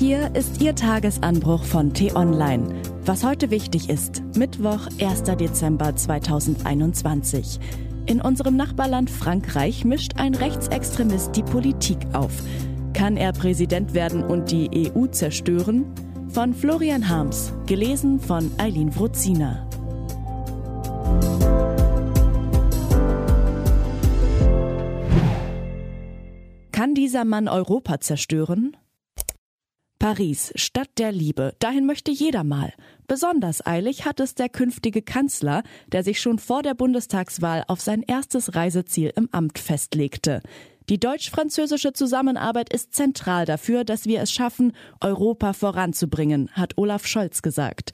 Hier ist Ihr Tagesanbruch von T-Online. Was heute wichtig ist, Mittwoch, 1. Dezember 2021. In unserem Nachbarland Frankreich mischt ein Rechtsextremist die Politik auf. Kann er Präsident werden und die EU zerstören? Von Florian Harms, gelesen von Eileen Wruzina. Kann dieser Mann Europa zerstören? Paris, Stadt der Liebe, dahin möchte jeder mal. Besonders eilig hat es der künftige Kanzler, der sich schon vor der Bundestagswahl auf sein erstes Reiseziel im Amt festlegte. Die deutsch-französische Zusammenarbeit ist zentral dafür, dass wir es schaffen, Europa voranzubringen, hat Olaf Scholz gesagt.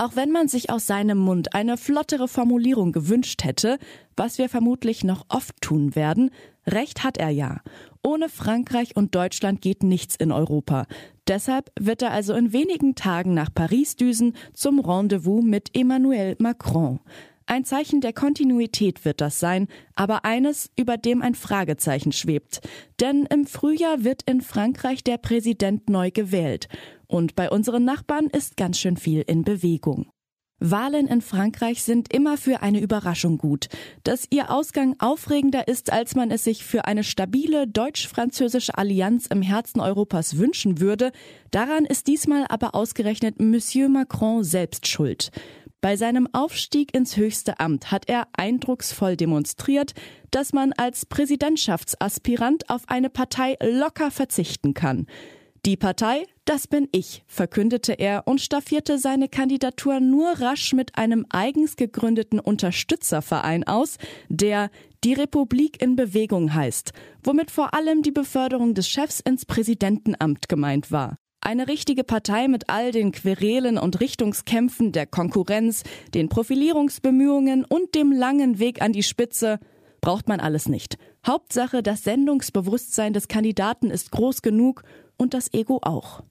Auch wenn man sich aus seinem Mund eine flottere Formulierung gewünscht hätte, was wir vermutlich noch oft tun werden, recht hat er ja. Ohne Frankreich und Deutschland geht nichts in Europa. Deshalb wird er also in wenigen Tagen nach Paris düsen zum Rendezvous mit Emmanuel Macron. Ein Zeichen der Kontinuität wird das sein, aber eines, über dem ein Fragezeichen schwebt. Denn im Frühjahr wird in Frankreich der Präsident neu gewählt. Und bei unseren Nachbarn ist ganz schön viel in Bewegung. Wahlen in Frankreich sind immer für eine Überraschung gut. Dass ihr Ausgang aufregender ist, als man es sich für eine stabile deutsch-französische Allianz im Herzen Europas wünschen würde, daran ist diesmal aber ausgerechnet Monsieur Macron selbst schuld. Bei seinem Aufstieg ins höchste Amt hat er eindrucksvoll demonstriert, dass man als Präsidentschaftsaspirant auf eine Partei locker verzichten kann. Die Partei, das bin ich, verkündete er und staffierte seine Kandidatur nur rasch mit einem eigens gegründeten Unterstützerverein aus, der die Republik in Bewegung heißt, womit vor allem die Beförderung des Chefs ins Präsidentenamt gemeint war. Eine richtige Partei mit all den Querelen und Richtungskämpfen der Konkurrenz, den Profilierungsbemühungen und dem langen Weg an die Spitze braucht man alles nicht. Hauptsache, das Sendungsbewusstsein des Kandidaten ist groß genug und das Ego auch.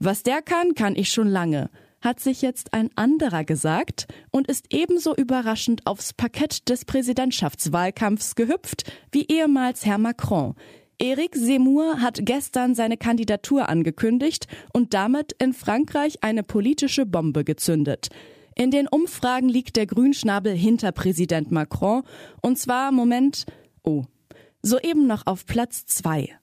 Was der kann, kann ich schon lange, hat sich jetzt ein anderer gesagt und ist ebenso überraschend aufs Parkett des Präsidentschaftswahlkampfs gehüpft wie ehemals Herr Macron. Eric Zemmour hat gestern seine Kandidatur angekündigt und damit in Frankreich eine politische Bombe gezündet. In den Umfragen liegt der Grünschnabel hinter Präsident Macron und zwar, Moment, oh, soeben noch auf Platz zwei.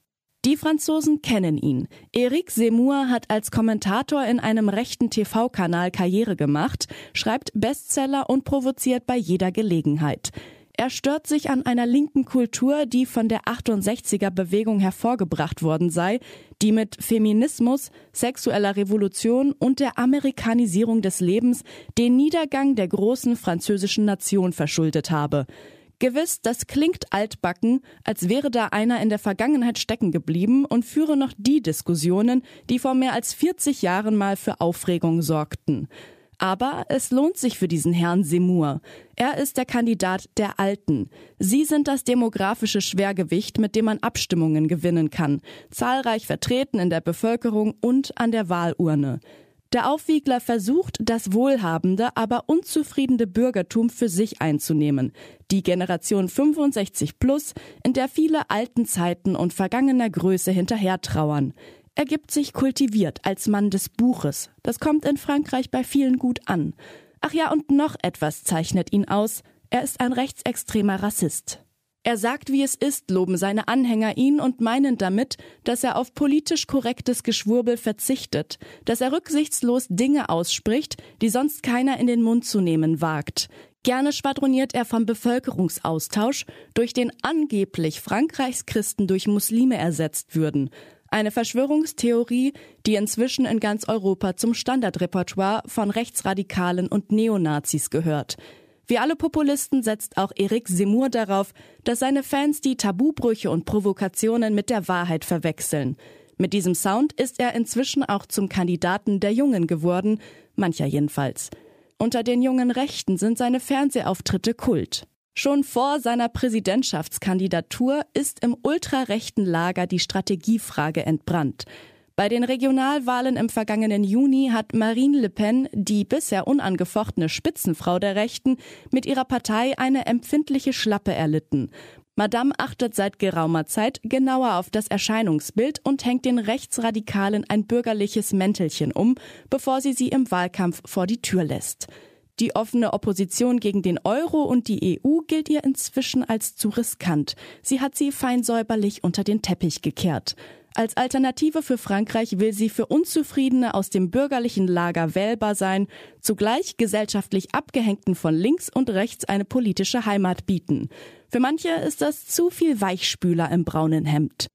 Die Franzosen kennen ihn. Eric Zemmour hat als Kommentator in einem rechten TV-Kanal Karriere gemacht, schreibt Bestseller und provoziert bei jeder Gelegenheit. Er stört sich an einer linken Kultur, die von der 68er Bewegung hervorgebracht worden sei, die mit Feminismus, sexueller Revolution und der Amerikanisierung des Lebens den Niedergang der großen französischen Nation verschuldet habe. Gewiss, das klingt altbacken, als wäre da einer in der Vergangenheit stecken geblieben und führe noch die Diskussionen, die vor mehr als 40 Jahren mal für Aufregung sorgten. Aber es lohnt sich für diesen Herrn Semur. Er ist der Kandidat der Alten. Sie sind das demografische Schwergewicht, mit dem man Abstimmungen gewinnen kann, zahlreich vertreten in der Bevölkerung und an der Wahlurne. Der Aufwiegler versucht, das wohlhabende, aber unzufriedene Bürgertum für sich einzunehmen. Die Generation 65 plus, in der viele alten Zeiten und vergangener Größe hinterher trauern. Er gibt sich kultiviert als Mann des Buches. Das kommt in Frankreich bei vielen gut an. Ach ja, und noch etwas zeichnet ihn aus. Er ist ein rechtsextremer Rassist. Er sagt, wie es ist, loben seine Anhänger ihn und meinen damit, dass er auf politisch korrektes Geschwurbel verzichtet, dass er rücksichtslos Dinge ausspricht, die sonst keiner in den Mund zu nehmen wagt. Gerne schwadroniert er vom Bevölkerungsaustausch, durch den angeblich Frankreichs Christen durch Muslime ersetzt würden. Eine Verschwörungstheorie, die inzwischen in ganz Europa zum Standardrepertoire von Rechtsradikalen und Neonazis gehört. Wie alle Populisten setzt auch Eric Semur darauf, dass seine Fans die Tabubrüche und Provokationen mit der Wahrheit verwechseln. Mit diesem Sound ist er inzwischen auch zum Kandidaten der Jungen geworden, mancher jedenfalls. Unter den jungen Rechten sind seine Fernsehauftritte Kult. Schon vor seiner Präsidentschaftskandidatur ist im ultrarechten Lager die Strategiefrage entbrannt. Bei den Regionalwahlen im vergangenen Juni hat Marine Le Pen, die bisher unangefochtene Spitzenfrau der Rechten, mit ihrer Partei eine empfindliche Schlappe erlitten. Madame achtet seit geraumer Zeit genauer auf das Erscheinungsbild und hängt den Rechtsradikalen ein bürgerliches Mäntelchen um, bevor sie sie im Wahlkampf vor die Tür lässt. Die offene Opposition gegen den Euro und die EU gilt ihr inzwischen als zu riskant. Sie hat sie fein säuberlich unter den Teppich gekehrt. Als Alternative für Frankreich will sie für Unzufriedene aus dem bürgerlichen Lager wählbar sein, zugleich gesellschaftlich Abgehängten von links und rechts eine politische Heimat bieten. Für manche ist das zu viel Weichspüler im braunen Hemd.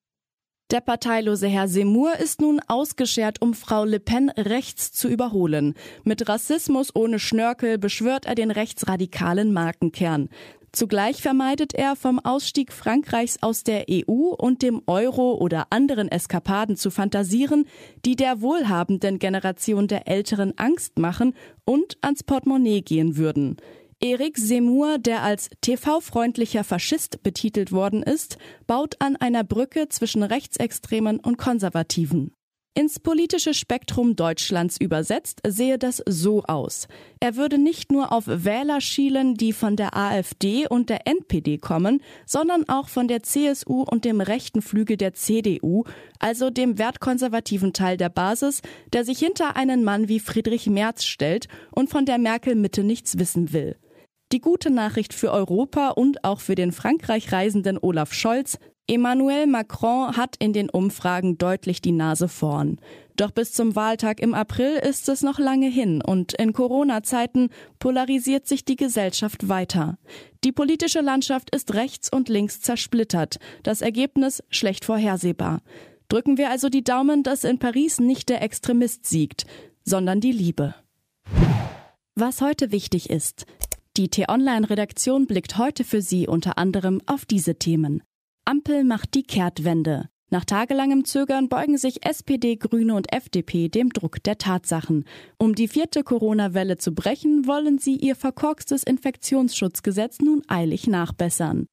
Der parteilose Herr Seymour ist nun ausgeschert, um Frau Le Pen rechts zu überholen. Mit Rassismus ohne Schnörkel beschwört er den rechtsradikalen Markenkern. Zugleich vermeidet er, vom Ausstieg Frankreichs aus der EU und dem Euro oder anderen Eskapaden zu fantasieren, die der wohlhabenden Generation der Älteren Angst machen und ans Portemonnaie gehen würden. Erik Semur, der als TV-freundlicher Faschist betitelt worden ist, baut an einer Brücke zwischen Rechtsextremen und Konservativen. Ins politische Spektrum Deutschlands übersetzt sehe das so aus. Er würde nicht nur auf Wähler schielen, die von der AfD und der NPD kommen, sondern auch von der CSU und dem rechten Flügel der CDU, also dem wertkonservativen Teil der Basis, der sich hinter einen Mann wie Friedrich Merz stellt und von der Merkel Mitte nichts wissen will. Die gute Nachricht für Europa und auch für den Frankreich reisenden Olaf Scholz, Emmanuel Macron hat in den Umfragen deutlich die Nase vorn. Doch bis zum Wahltag im April ist es noch lange hin und in Corona-Zeiten polarisiert sich die Gesellschaft weiter. Die politische Landschaft ist rechts und links zersplittert, das Ergebnis schlecht vorhersehbar. Drücken wir also die Daumen, dass in Paris nicht der Extremist siegt, sondern die Liebe. Was heute wichtig ist. Die T-Online-Redaktion blickt heute für Sie unter anderem auf diese Themen. Ampel macht die Kehrtwende. Nach tagelangem Zögern beugen sich SPD, Grüne und FDP dem Druck der Tatsachen. Um die vierte Corona-Welle zu brechen, wollen sie ihr verkorkstes Infektionsschutzgesetz nun eilig nachbessern.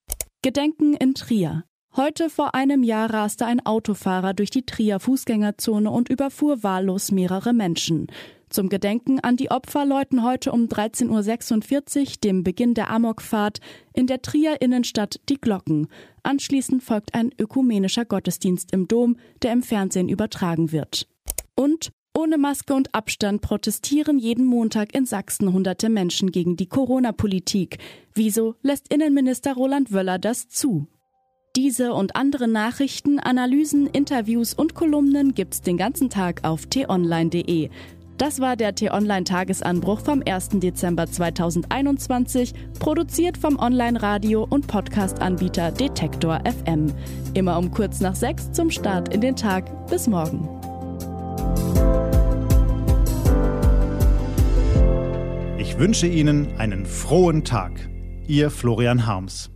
Gedenken in Trier. Heute vor einem Jahr raste ein Autofahrer durch die Trier Fußgängerzone und überfuhr wahllos mehrere Menschen. Zum Gedenken an die Opfer läuten heute um 13.46 Uhr, dem Beginn der Amokfahrt, in der Trier Innenstadt die Glocken. Anschließend folgt ein ökumenischer Gottesdienst im Dom, der im Fernsehen übertragen wird. Und ohne Maske und Abstand protestieren jeden Montag in Sachsen hunderte Menschen gegen die Corona-Politik. Wieso lässt Innenminister Roland Wöller das zu? Diese und andere Nachrichten, Analysen, Interviews und Kolumnen gibt's den ganzen Tag auf t-online.de. Das war der T-Online-Tagesanbruch vom 1. Dezember 2021, produziert vom Online-Radio- und Podcast-Anbieter Detektor FM. Immer um kurz nach sechs zum Start in den Tag. Bis morgen. Ich wünsche Ihnen einen frohen Tag. Ihr Florian Harms.